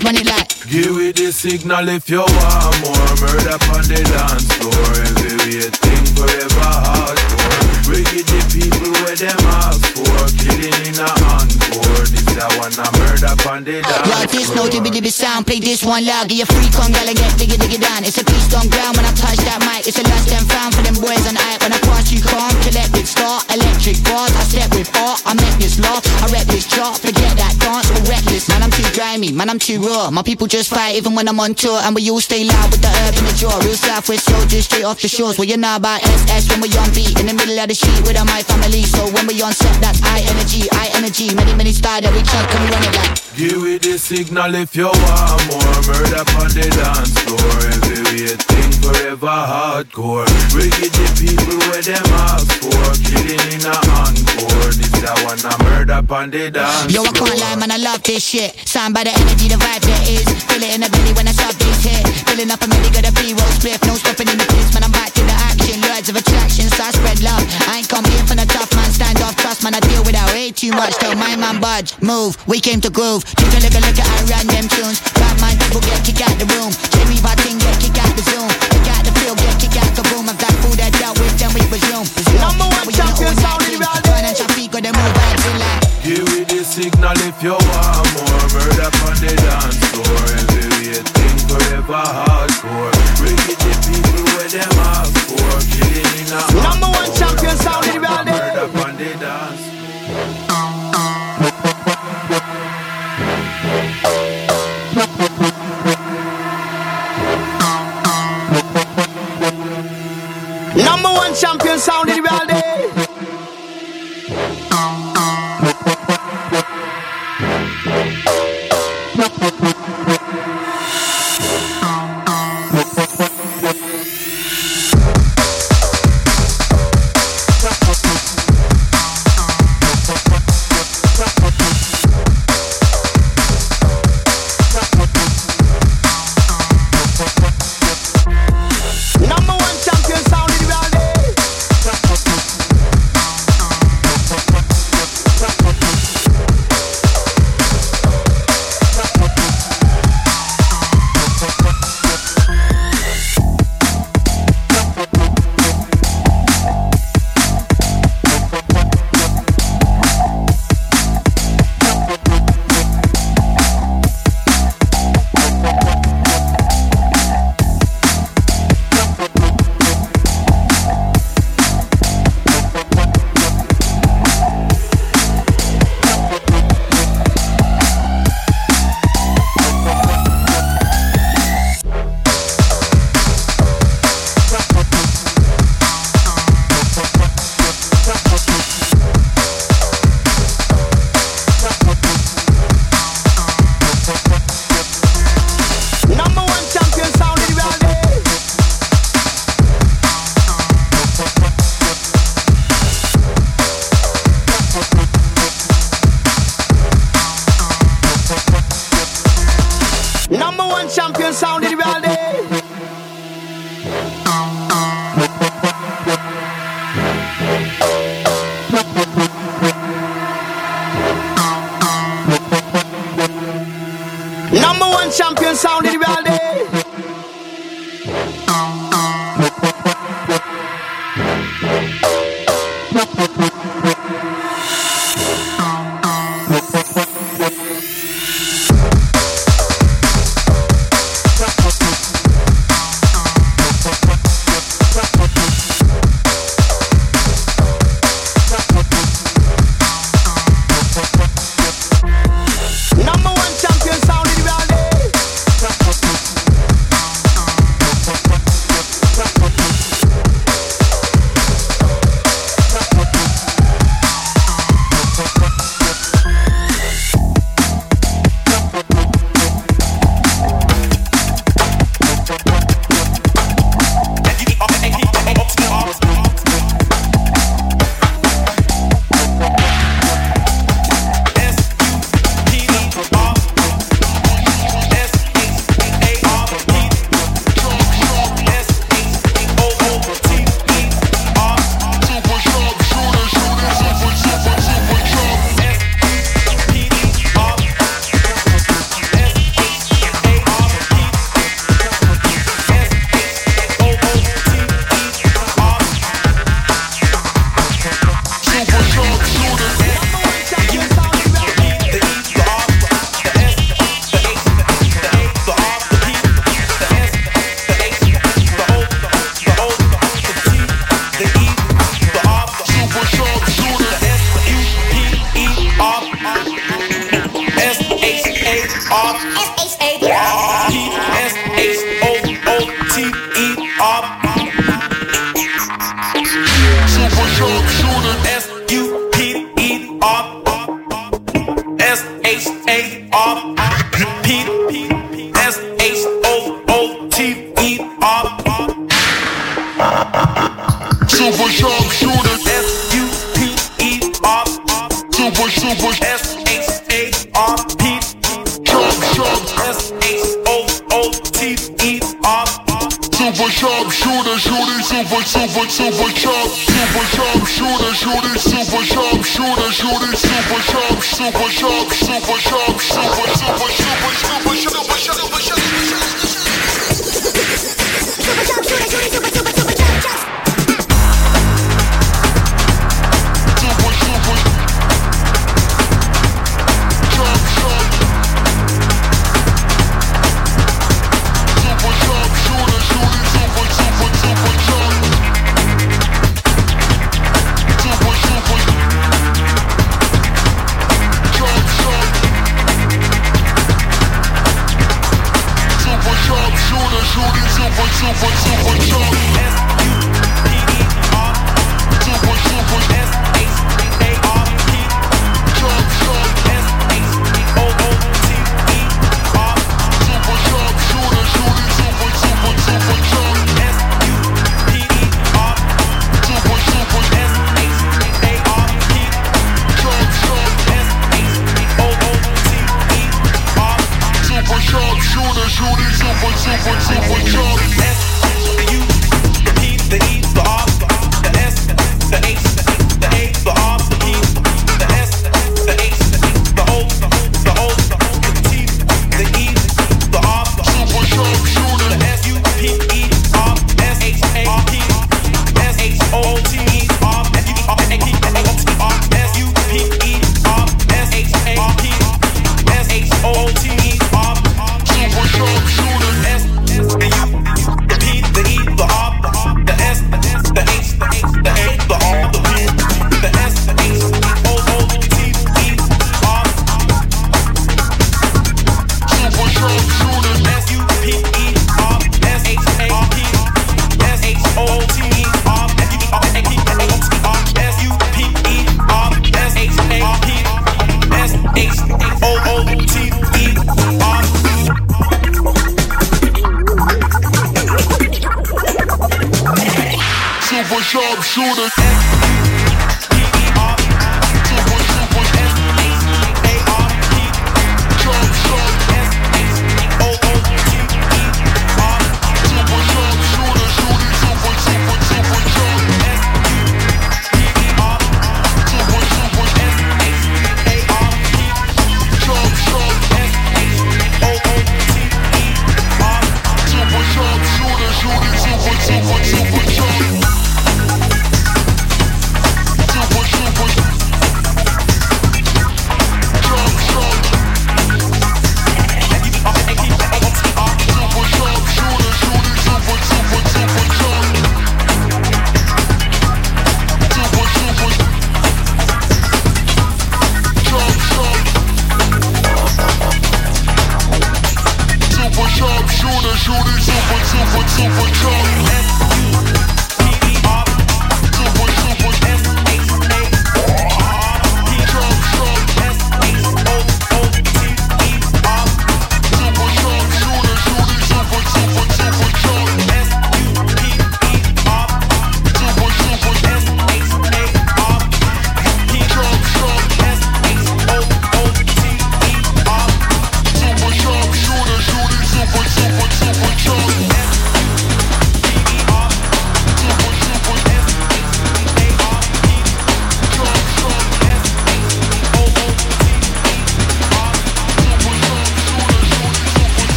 Run it like. Give it the signal if you My people just fight even when I'm on tour, and we all stay loud with the herb in the jaw. Real Southwest soldiers straight off the shores. Well, you know about SS when we on beat in the middle of the street with all my family. So when we on set, that's I energy, I energy. Many many style that we chant, can run it like. Give it the signal if you want more Murder on the dance floor Everything forever hardcore We get the people where them ask for Killing in a encore This that one a murder on the dance Yo, I can't lie, man, I love this shit. Signed by the energy, the vibe is. Feel it in the belly when I sub this hit. Filling up, I'm ready, got a B-roll spliff. No stopping in the place, man, I'm back to the action. Words of attraction, so I spread love. I ain't come here for the tough man, stand off, trust, man, I deal with that way too much. Tell my man, budge, move, we came to groove. Take a look, a look at I run them tunes. Bad man, people get kick out the room. Jimmy Barting get kick out the zoom. Kick out the field, get kick out the boom. I've got food that dealt with, then we resume. resume. Number one Now we in the champion signal if you want more. Murder on the dance floor. Everything forever hardcore. Get the people where them ask for. Killing in a Number one champion sound in the world. Murder on the dance Number one champion sound in the world.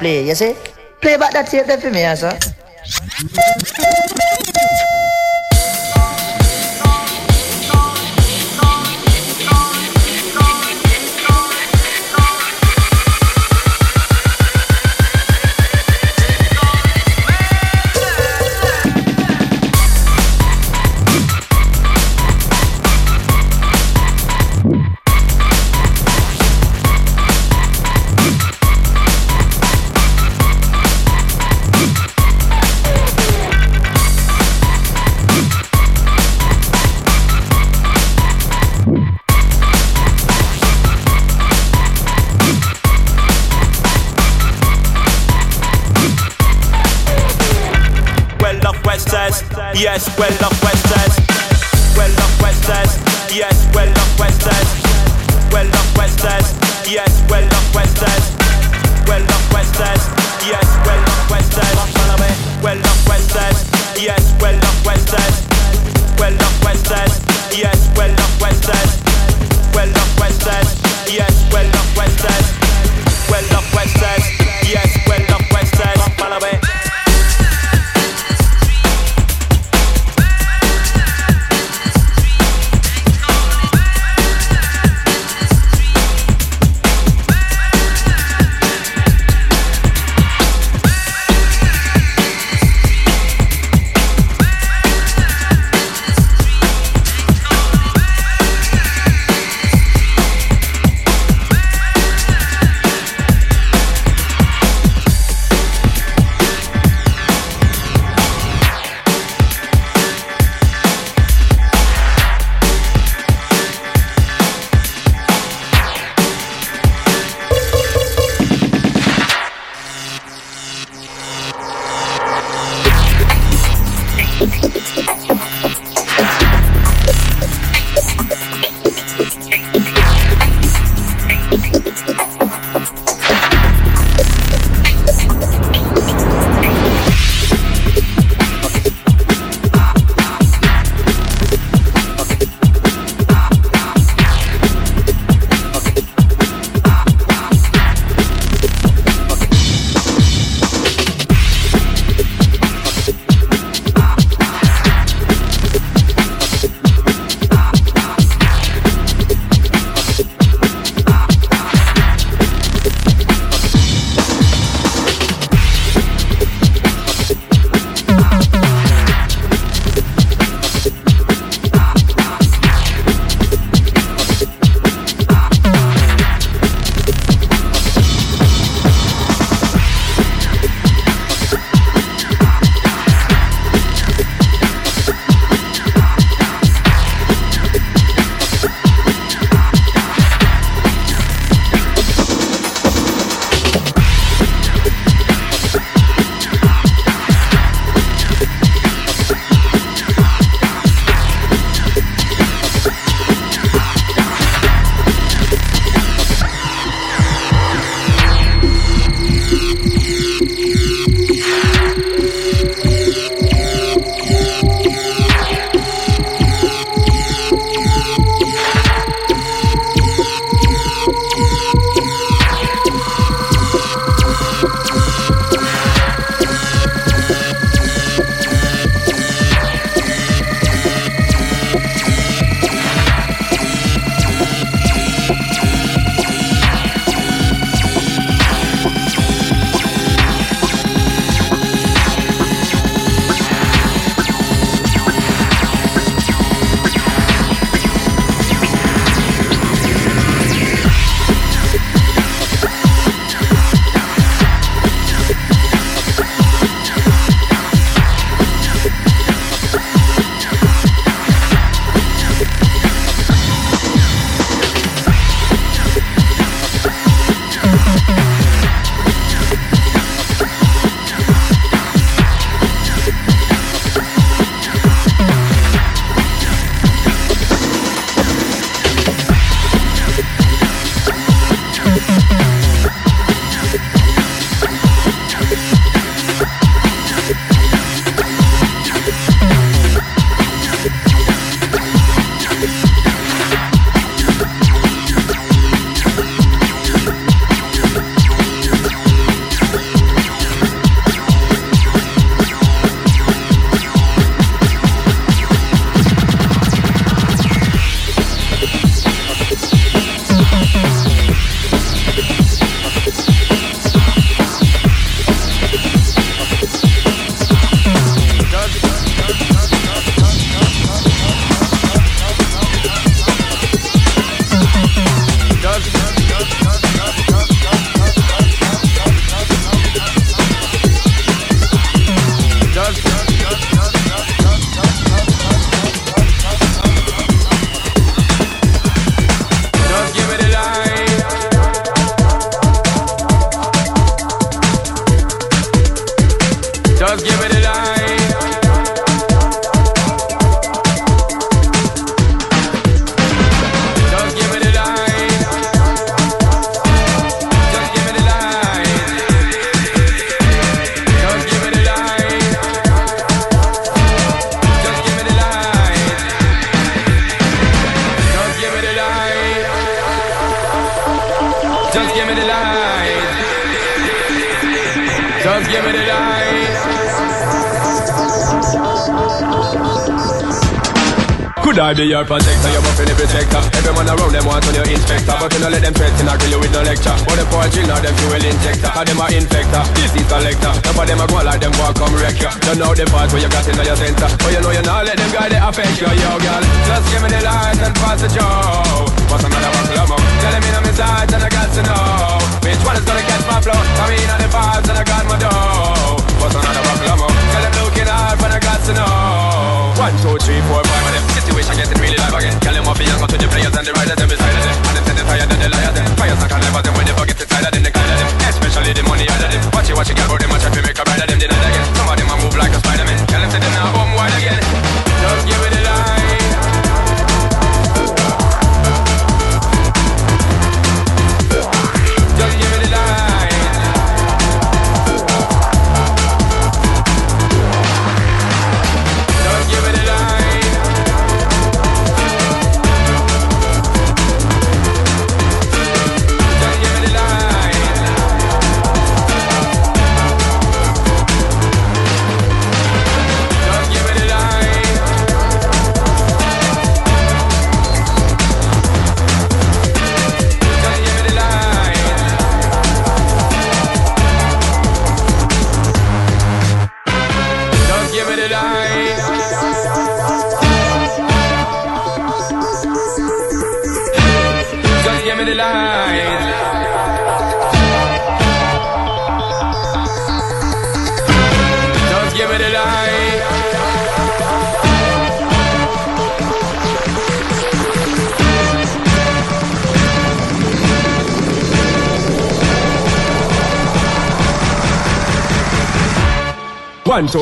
Play, you see? Play back that tape there for me, sir.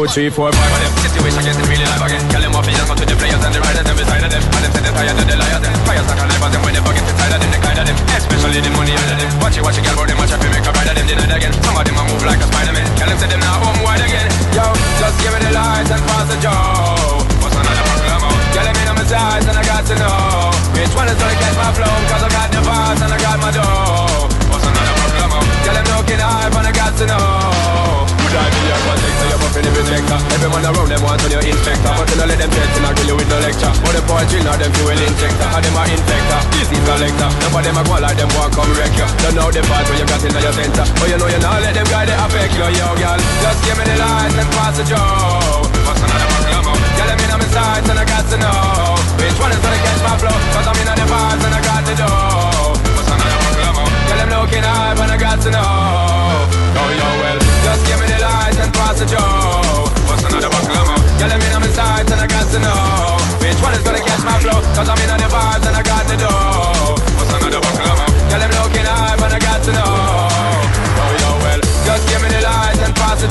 One, man around them want on your inspector. But you know let them threaten, I kill you with no lecture. But the chill now them fuel injector. And them are infector, disease collector. None of them a go like them walk come wreck you. Don't know the part where you got in your center. But you know you not let them guy they affect you, yo girl. Just give me the lights and pass the joe. What's another buckle of more? Tell them in on my sides and I got to know. Which one is gonna catch my flow? Cause I'm in on the vibes and I got the dough. What's another buckle of more? Tell them looking hard and I got to know. Oh, yo, well, just give me the lights and pass the joe. Them in on my sides and I got to know. Which one is gonna catch my flow? Cause I'm in on the vibes and I got the dough. What's another looking hard and I got to know. Oh, yo, well, just give me the lights and pass the.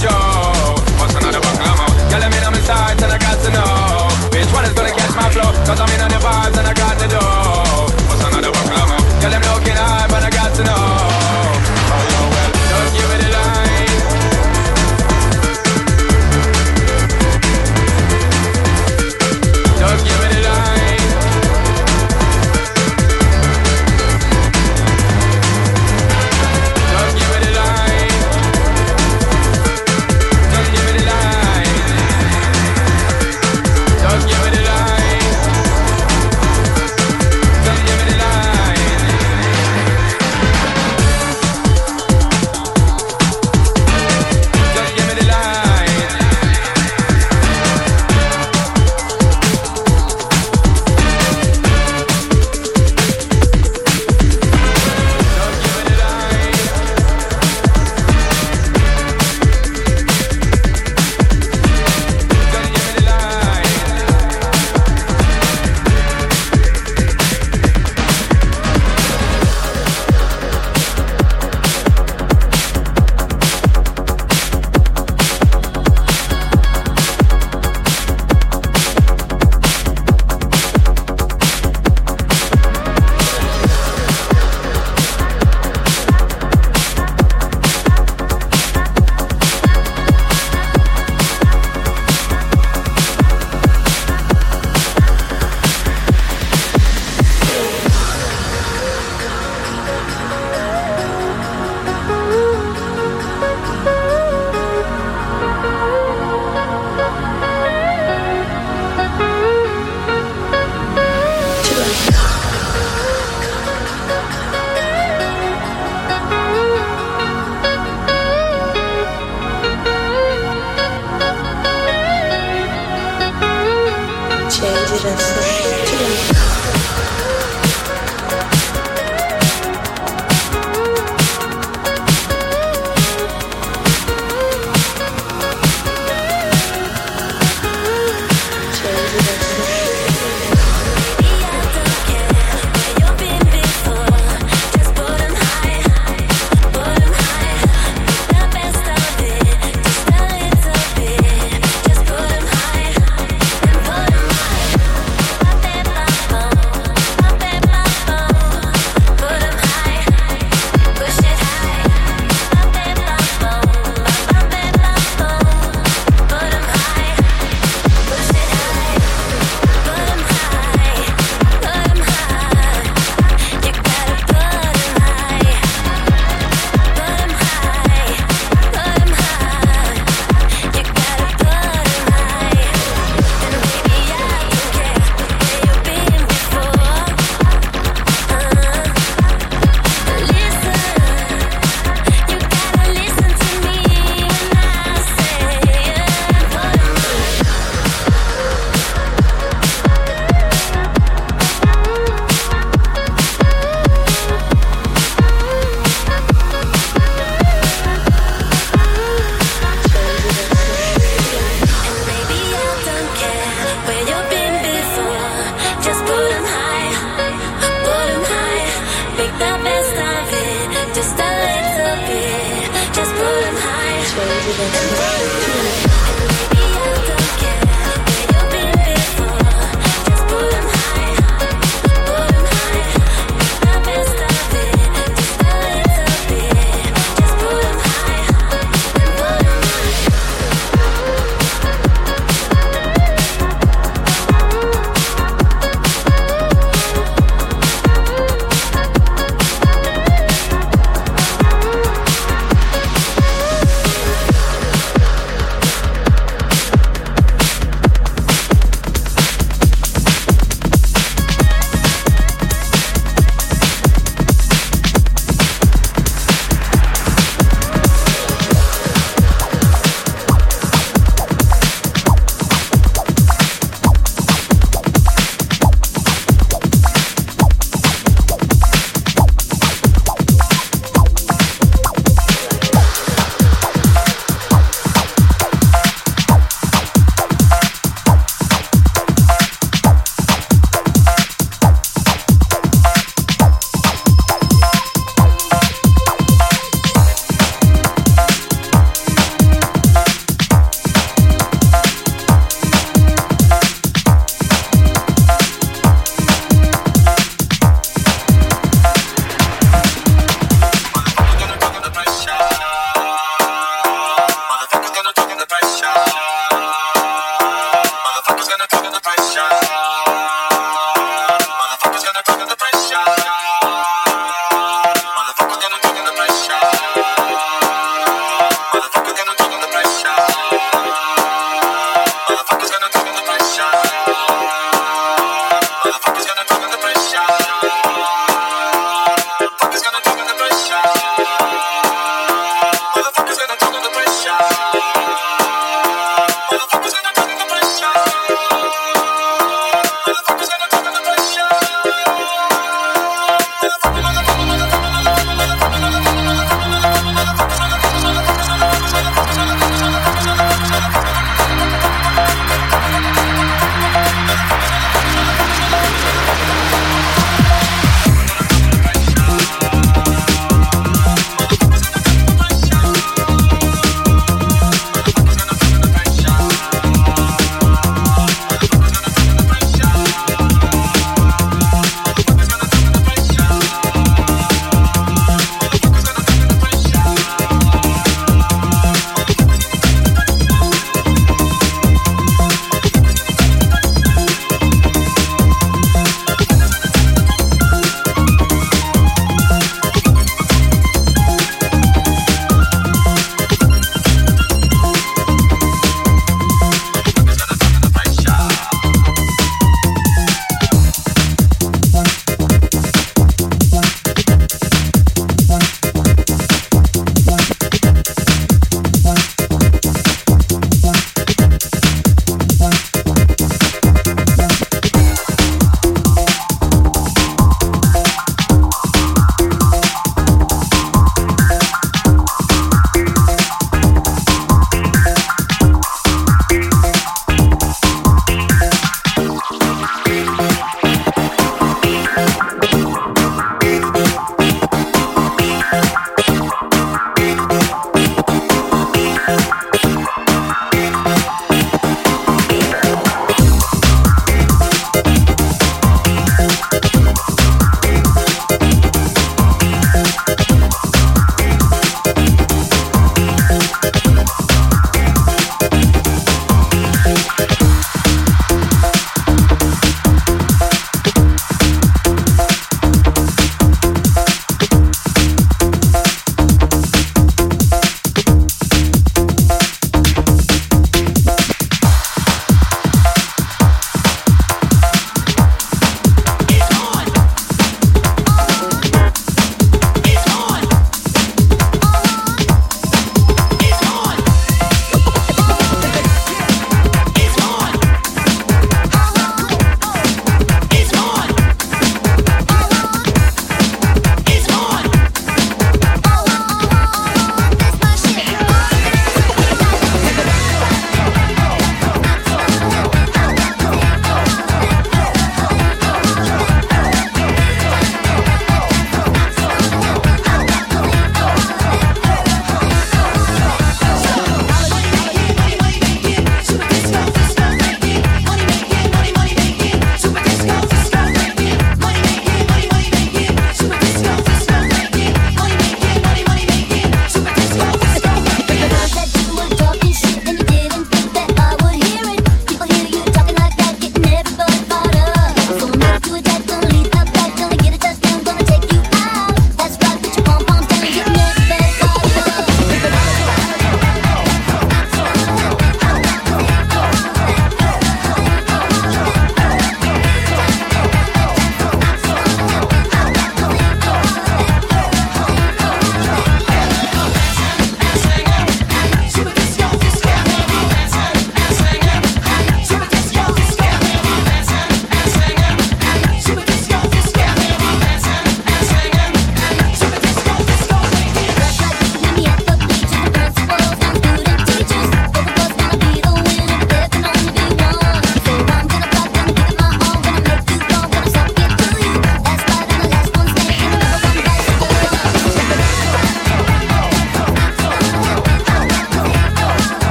What's another them in on my sides and I got to know. Which one is gonna catch my flow? Cause I'm in on the vibes and I got dough. What's another looking hard and I got to know.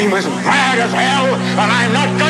I'm as mad as hell, and I'm not going.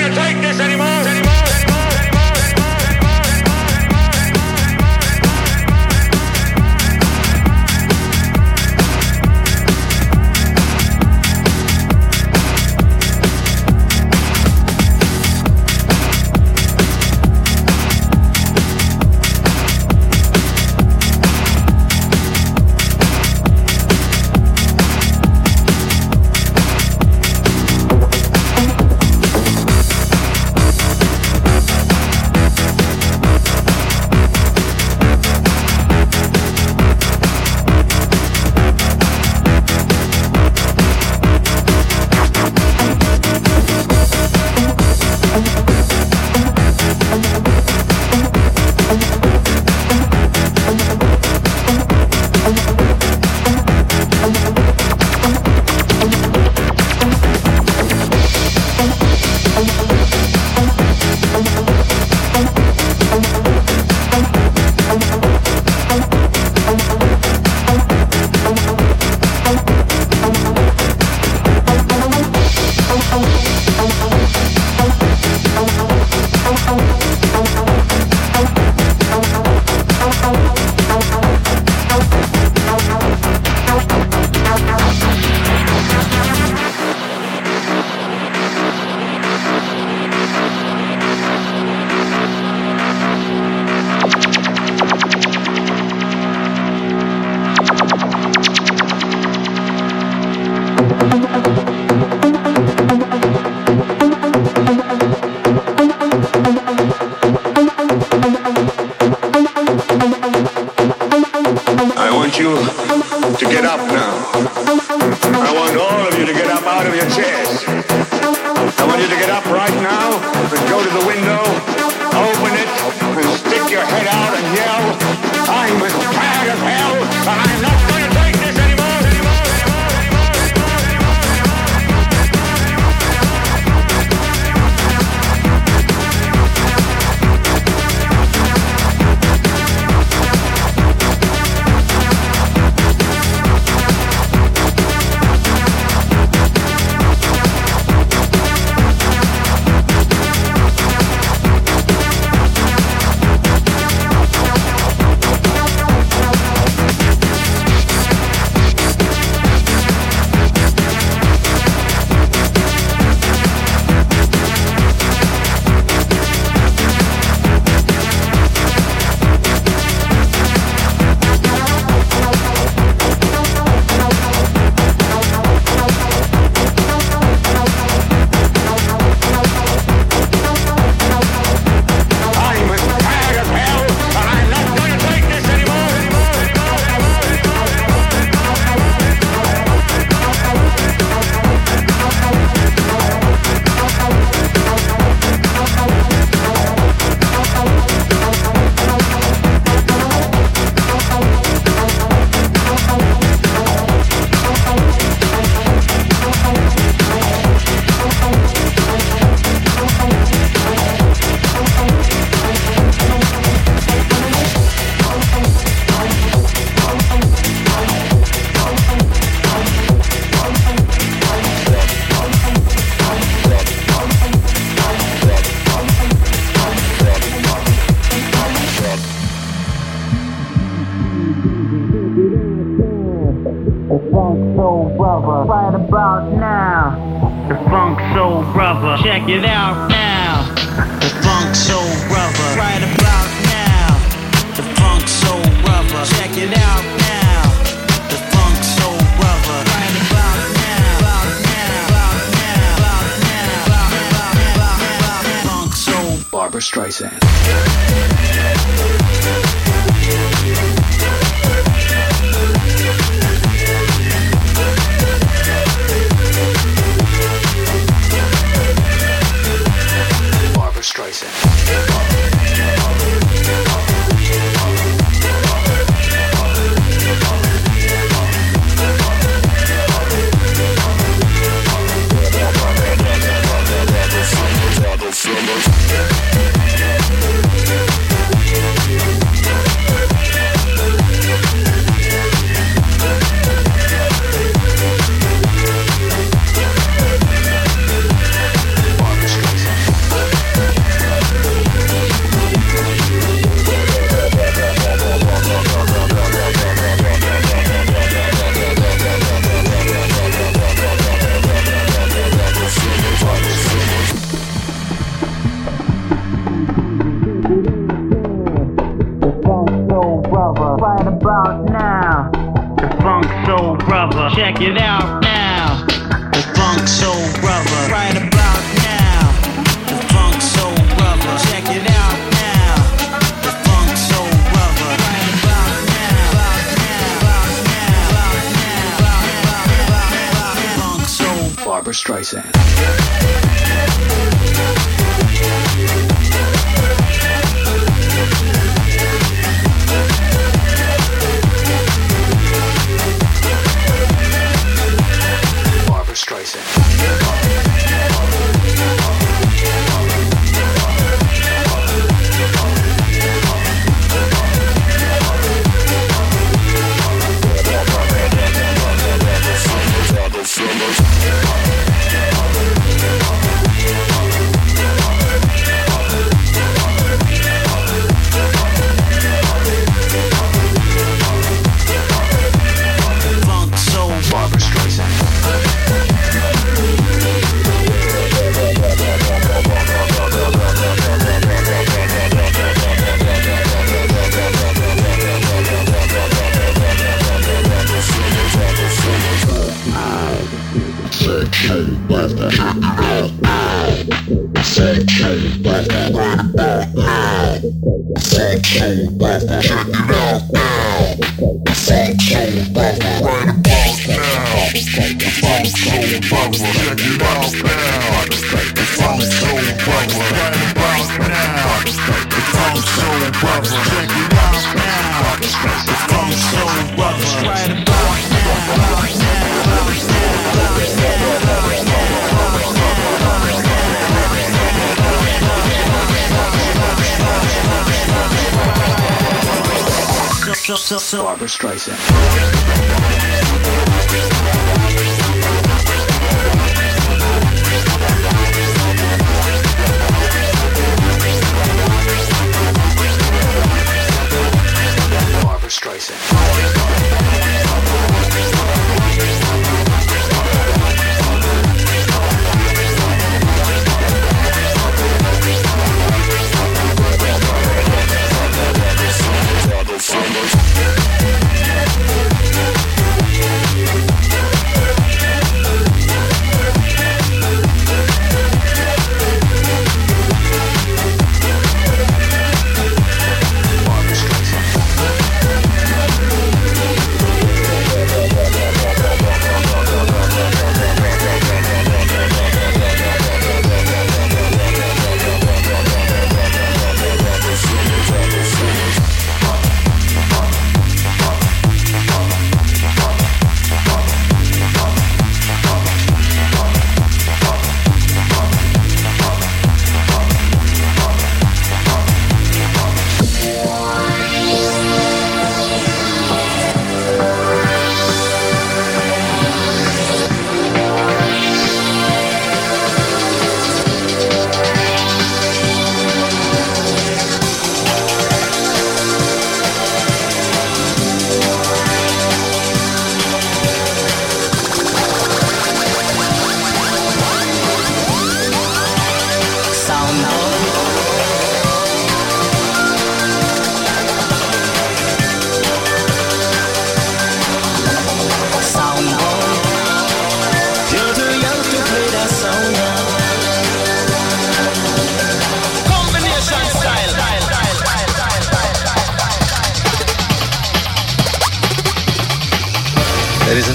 Right about now, the funk soul brother. Check it out now, the funk soul brother. Right about now, the funk soul brother. Check it out now, the funk soul brother. Right about now, about now, about now, about now, about now, about now. Funk soul Barbra Streisand.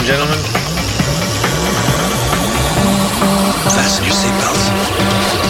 And gentlemen, fasten your seatbelts.